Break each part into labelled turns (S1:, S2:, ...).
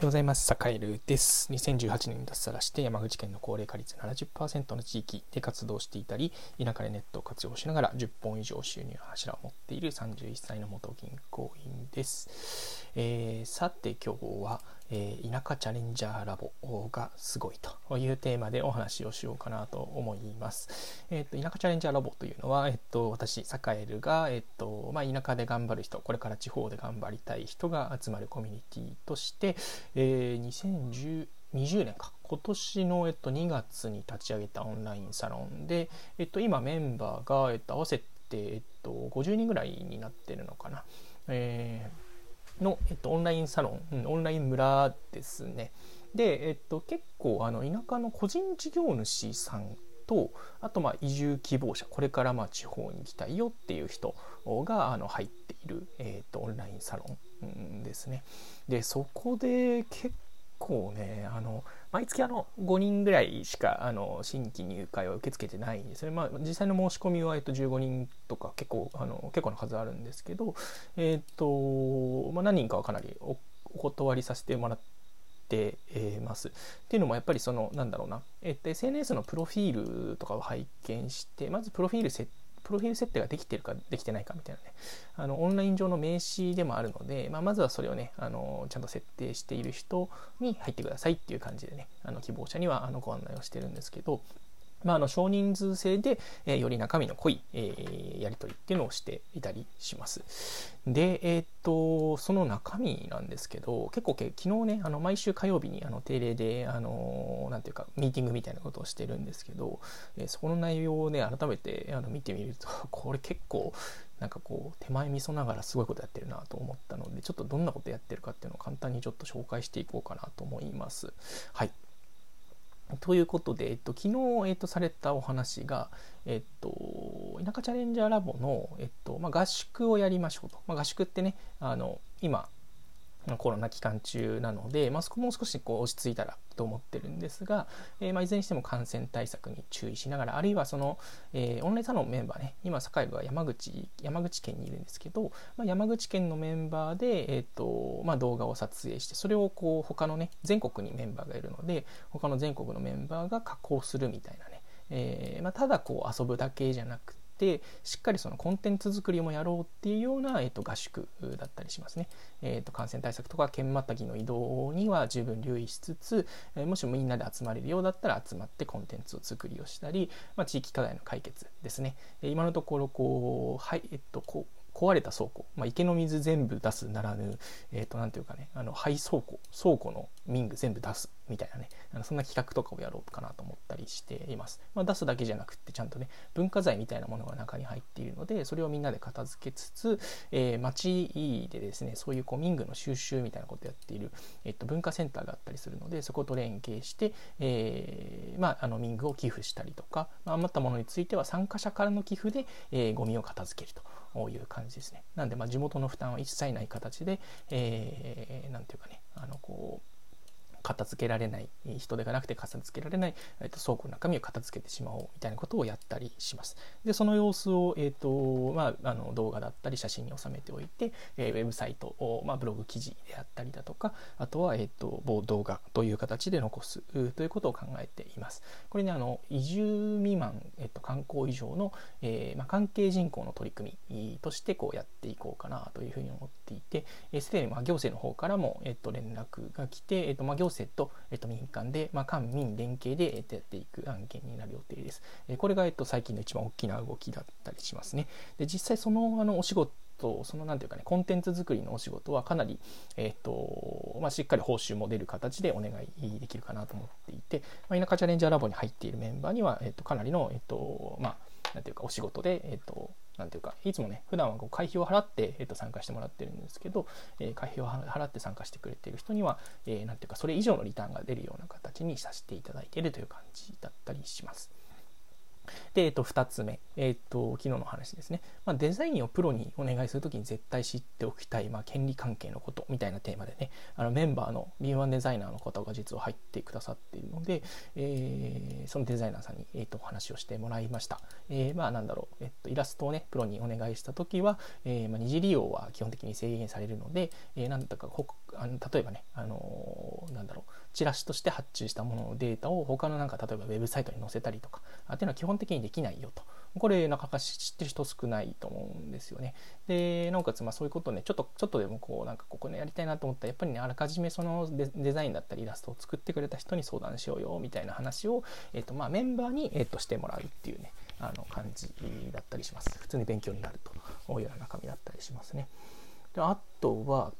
S1: おはようございます。サカエルです。2018年に脱サラして山口県の高齢化率70%の地域で活動していたり、田舎でネットを活用しながら10本以上収入の柱を持っている31歳の元銀行員です。えー、さて今日は、えー、田舎チャレンジャーラボがすごいというテーマでお話をしようかなと思います。えーと、田舎チャレンジャーラボというのは、えーと、私、サカエルが、えーとまあ、田舎で頑張る人、これから地方で頑張りたい人が集まるコミュニティとして、えー、2010 20年か今年の、えっと、2月に立ち上げたオンラインサロンで、えっと、今メンバーが、えっと、合わせて、えっと、50人ぐらいになってるのかな。えーの、えっと、オンラインサロン、うん、オンライン村ですね。で、えっと、結構あの田舎の個人事業主さんとあとまあ移住希望者これからまあ地方に行きたいよっていう人があの入っている、えっと、オンラインサロンですね。でそこで結構ねあの毎月あの5人ぐらいしかあの新規入会は受け付けてないんですね、まあ、実際の申し込みは、えっと、15人とか結構あの結構な数あるんですけど、えっとまあ、何人かはかなりお断りさせてもらって。てます。っていうのもやっぱりそのなんだろうな、えっと、SNS のプロフィールとかを拝見してまずプロフィール設プロフィール設定ができてるかできてないかみたいなね。あのオンライン上の名刺でもあるので、まあ、まずはそれをねあのちゃんと設定している人に入ってくださいっていう感じでねあの希望者にはあのご案内をしてるんですけどまあ、あの少人数制で、えー、より中身の濃い、えー、やり取りっていうのをしていたりします。で、えー、っと、その中身なんですけど、結構昨日ね、あの毎週火曜日にあの定例で、あのなんていうか、ミーティングみたいなことをしてるんですけど、えそこの内容をね、改めてあの見てみると、これ結構、なんかこう手前味噌ながらすごいことやってるなと思ったのでちょっとどんなことやってるかっていうのを簡単にちょっと紹介していこうかなと思います。はいということで、えっと、昨日、えっと、されたお話が、えっと、田舎チャレンジャーラボの、えっとまあ、合宿をやりましょうと。まあ、合宿ってね、あの今、コロナ期間中なので、まあ、そこもう少しこう落ち着いたらと思ってるんですが、えー、まあいずれにしても感染対策に注意しながらあるいはその、えー、オンラインサロンメンバーね今堺部は山口山口県にいるんですけど、まあ、山口県のメンバーで、えーとまあ、動画を撮影してそれをこう他のね全国にメンバーがいるので他の全国のメンバーが加工するみたいなね、えーまあ、ただこう遊ぶだけじゃなくててしっかりそのコンテンツ作りもやろうっていうような、えー、と合宿だったりしますね、えー、と感染対策とか剣またぎの移動には十分留意しつつ、えー、もしみんなで集まれるようだったら集まってコンテンツを作りをしたり、まあ、地域課題の解決ですね。え今のところこうはいえっとこう壊れた倉庫、まあ、池の水全部出すならぬ、えっ、ー、と、なんていうかね、あの、廃倉庫、倉庫の民具全部出すみたいなね、あのそんな企画とかをやろうかなと思ったりしています。まあ、出すだけじゃなくってちゃんとね文化財みたいなものが中に入っているのでそれをみんなで片付けつつ、えー、町でですねそういうこう民具の収集みたいなことをやっている、えっと、文化センターがあったりするのでそこと連携して、えー、まあ、あの民具を寄付したりとか、まあ、余ったものについては参加者からの寄付で、えー、ゴミを片付けると。いう感じですね。なんでまあ地元の負担は一切ない形で、えー、なんていうかねあのこう片付けられない人手がなくて片付けられない、えー、と倉庫の中身を片付けてしまおうみたいなことをやったりします。でその様子を、えーとまあ、あの動画だったり写真に収めておいて、えー、ウェブサイトを、まあ、ブログ記事であったりだとかあとは、えーと、と動画という形で残すということを考えています。これねあの移住未満、えー、と観光以上の、えーまあ、関係人口の取り組みとしてこうやっていこうかなというふうに思っていてすで、えー、にまあ行政の方からも、えー、と連絡が来て、えーとまあ、行政と、えっと、民間で、まあ、官民連携で、えっと、やっていく案件になる予定です。えこれが、えっと、最近の一番大きな動きだったりしますね。で実際そのあのお仕事そのなんていうかねコンテンツ作りのお仕事はかなり、えっとまあ、しっかり報酬も出る形でお願いできるかなと思っていて、まあ、田舎チャレンジャーラボに入っているメンバーには、えっと、かなりの、えっとまあ、なんていうかお仕事で、えっとなんていうかいつもね普段はこう会費を払って、えっ、と参加してもらってるんですけど、え、会費を払って参加してくれてる人には、えー、ていうかそれ以上のリターンが出るような形にさせていただいているという感じだったりします。で、えっと、2つ目、えっと、昨日の話ですね、まあ、デザインをプロにお願いするときに絶対知っておきたい、まあ、権利関係のことみたいなテーマでね。あのメンバーの B1 デザイナーの方が実は入ってくださっているので、えー、そのデザイナーさんに、えっと、お話をしてもらいました、えー、まあなんだろう、えっと、イラストをねプロにお願いしたときは、えーまあ、二次利用は基本的に制限されるので、えー、なんだかほあの例えばね、あのー、なんだろう。チラシとして発注したもののデータを他のなんか例えばウェブサイトに載せたりとか。あっていうのは基本的にできないよと。これなかなか知ってる人少ないと思うんですよね。でなおかつまあそういうことねちょっとちょっとでもこうなんかここねやりたいなと思ったらやっぱりねあらかじめそのデザインだったりイラストを作ってくれた人に相談しようよみたいな話を、えーとまあ、メンバーに、えー、としてもらうっていうねあの感じだったりします。普通に勉強になるというような中身だったりしますね。であとは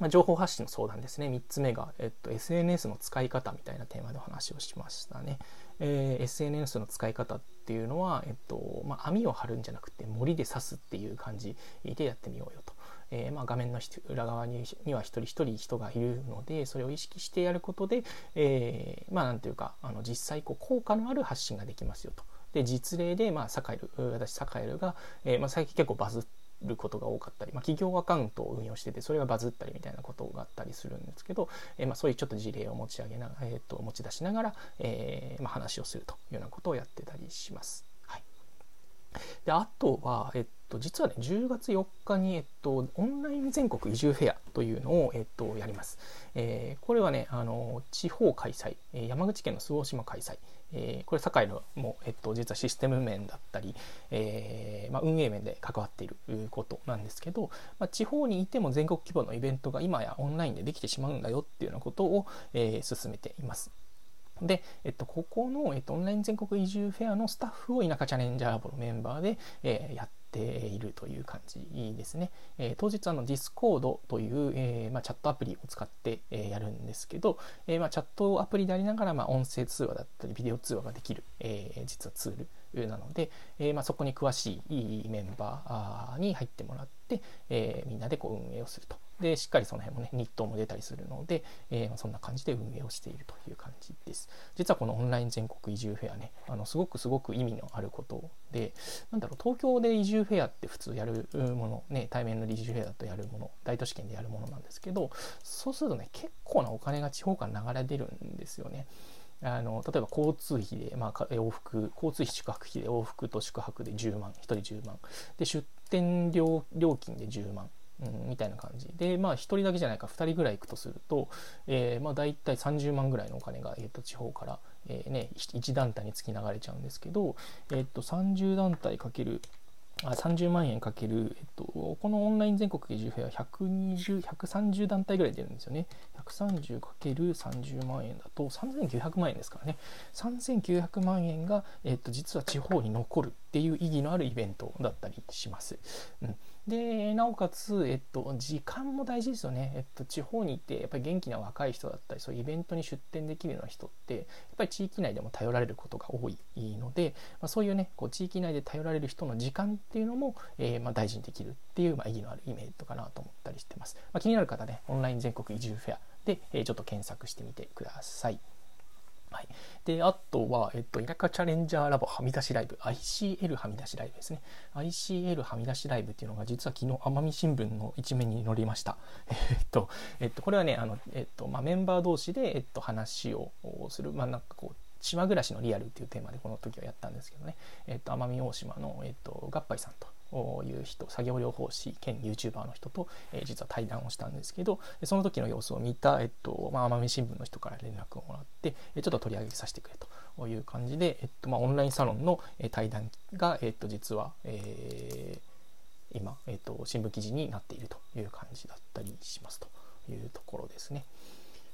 S1: まあ、情報発信の相談ですね。3つ目が、えっと、SNS の使い方みたいなテーマでお話をしましたね、えー、SNS の使い方っていうのは、えっとまあ、網を張るんじゃなくて森で刺すっていう感じでやってみようよと、えー、まあ、画面の裏側には一人一人人がいるのでそれを意識してやることで、えー、まあなんていうかあの実際こう効果のある発信ができますよと。で実例で、まあ、サカエル私サカエルが、えーまあ、最近結構バズってることが多かったり、まあ、企業アカウントを運用しててそれがバズったりみたいなことがあったりするんですけど、えー、まあ、そういうちょっと事例を持ち上げな、えー、と持ち出しながら、えー、まあ、話をするというようなことをやってたりします。はい、であとは、えっと、実はね10月4日に、えっと、オンライン全国移住フェアというのを、えっと、やります。えー、これはねあの地方開催、山口県の周防島開催、えー、これ堺のも、えっと、実はシステム面だったり、えーまあ、運営面で関わっていることなんですけど、まあ、地方にいても全国規模のイベントが今やオンラインでできてしまうんだよっていうようなことを、えー、進めています。で、えっと、ここの、えっと、オンライン全国移住フェアのスタッフを田舎チャレンジャーラボのメンバーで、えー、やってているという感じですね。え、当日あの Discord という、えま、チャットアプリを使って、え、やるんですけど、えま、チャットアプリでありながら、ま、音声通話だったりビデオ通話ができる、え、実はツールなので、えーまあ、そこに詳しいメンバーに入ってもらって、えー、みんなでこう運営をすると。でしっかりその辺もね日当も出たりするので、えー、そんな感じで運営をしているという感じです。実はこのオンライン全国移住フェアねあのすごくすごく意味のあることでなんだろう東京で移住フェアって普通やるものね対面の移住フェアだとやるもの大都市圏でやるものなんですけどそうするとね結構なお金が地方から流れ出るんですよね。あの例えば交通費で、まあ、往復交通費宿泊費で往復と宿泊で10万1人10万。で出店料料金で10万。うん、みたいな感じでまあ1人だけじゃないか2人ぐらい行くとすると、えー、まあ大体30万ぐらいのお金が、えー、と地方から、えーね、1団体につき流れちゃうんですけど、えー、と30団体かけるあ30万円かける、えっと、このオンライン全国移住フェア120、130団体ぐらい出るんですよね。130かける30万円だと3900万円ですからね。3900万円が、えっと、実は地方に残るっていう意義のあるイベントだったりします。うんでなおかつ、えっと、時間も大事ですよね、えっと、地方に行ってやっぱり元気な若い人だったりそういうイベントに出店できるような人ってやっぱり地域内でも頼られることが多いので、まあ、そういうねこう地域内で頼られる人の時間っていうのも、えー、まあ大事にできるっていう、まあ、意義のあるイメージかなと思ったりしてます、まあ、気になる方ねオンライン全国移住フェアで、えー、ちょっと検索してみてください。はい、であとは、えっと、田舎チャレンジャーラボはみ出しライブ ICL はみ出しライブですね。ICL はみ出しライブっていうのが実は昨日奄美新聞の一面に載りました。えっと、えっと、これはねあの、えっとまあ、メンバー同士で、えっと、話をする、まあ、なんかこう島暮らしのリアルっていうテーマでこの時はやったんですけどね、えっと、奄美大島の、えっと、合杯さんという人作業療法士兼 YouTuber の人と、えー、実は対談をしたんですけどその時の様子を見た、えっとまあ、奄美新聞の人から連絡をもらってちょっと取り上げさせてくれという感じで、えっとまあ、オンラインサロンの対談が、えっと、実は、えー、今、えっと、新聞記事になっているという感じだったりしますというところですね。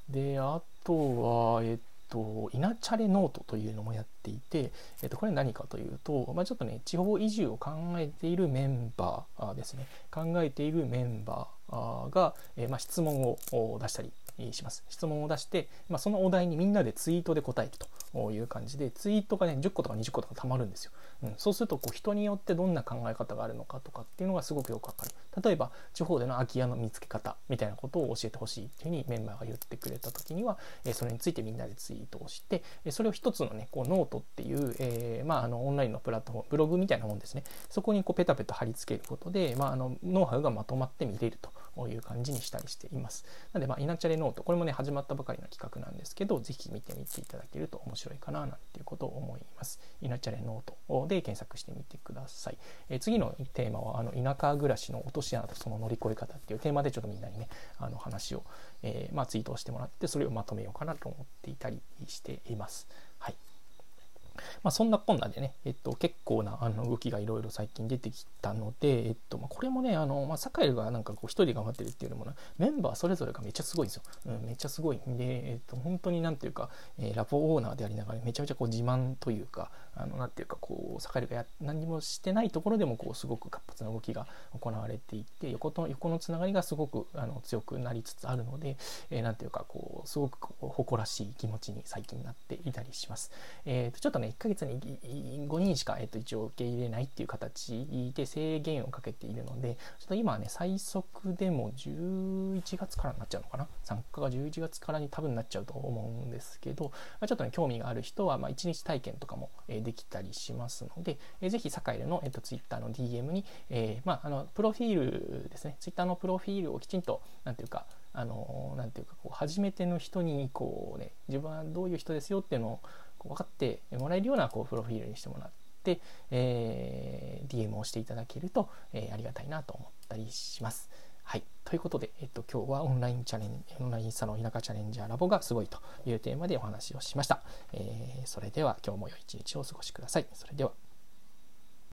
S1: であとは、えっと、イナチャレノートというのもやっていて、えっと、これ何かというと、まあ、ちょっとね、地方移住を考えているメンバーですね、考えているメンバーが、えー、まあ、質問を出したり、します。質問を出して、まあ、そのお題にみんなでツイートで答えるという感じで、ツイートがね、10個とか20個とかたまるんですよ。うん、そうするとこう人によってどんな考え方があるのかとかっていうのがすごくよくわかる。例えば地方での空き家の見つけ方みたいなことを教えてほしいっていうふうにメンバーが言ってくれた時には、えそれについてみんなでツイートをしてそれを一つのねこうノートっていう、えー、まあ、あのオンラインのプラットフォームブログみたいなもんですねそこにこうペタペタ貼り付けることで、まあ、あのノウハウがまとまって見れるという感じにしたりしています。なので、まあ、イナチャレノート、これもね、始まったばかりの企画なんですけど、ぜひ見てみていただけると面白いかな、なんていうことを思います。イナチャレノートで検索してみてください。えー、次のテーマは、あの田舎暮らしの落とし穴とその乗り越え方っていうテーマでちょっとみんなにね、あの話を、えー、まあ、ツイートをしてもらって、それをまとめようかなと思っていたりしています。まあ、そんなこんなでね、えっと、結構なあの動きがいろいろ最近出てきたので、えっとまあ、これもね、あのまあ、サカエルがなんかこう一人で頑張ってるっていうよりも、ね、メンバーそれぞれがめっちゃすごいんですよ。うん、めっちゃすごいんで、えっと、本当になんていうか、えー、ラボオーナーでありながらめちゃめちゃこう自慢というか、あのなんていうかこうサカエルがや何もしてないところでもこうすごく活発な動きが行われていて、横と横のつながりがすごくあの強くなりつつあるので、えー、なんていうかこうすごくこう誇らしい気持ちに最近なっていたりします。えー、とちょっとね1ヶ月に5人しか、えっと、一応受け入れないっていう形で制限をかけているので、ちょっと今はね、最速でも11月からになっちゃうのかな？参加が11月からに多分なっちゃうと思うんですけど、まあ、ちょっとね、興味がある人は、まあ、1日体験とかも、えでできたりしますので、えー、ぜひ、サカイルの、えっと、Twitter の DM に、えー、まあ、あの、プロフィールですね、Twitter のプロフィールをきちんと、なんていうか、あの、なんていうか、こう、初めての人に、こうね、自分はどういう人ですよっていうのを、分かってもらえるようなこうプロフィールにしてもらって、えー、DM をしていただけると、えー、ありがたいなと思ったりします。はい。ということで、えっと、今日はオンラインチャレンジオンラインサロン田舎チャレンジャーラボがすごいというテーマでお話をしました。えー、それでは今日も良い一日をお過ごしください。それでは。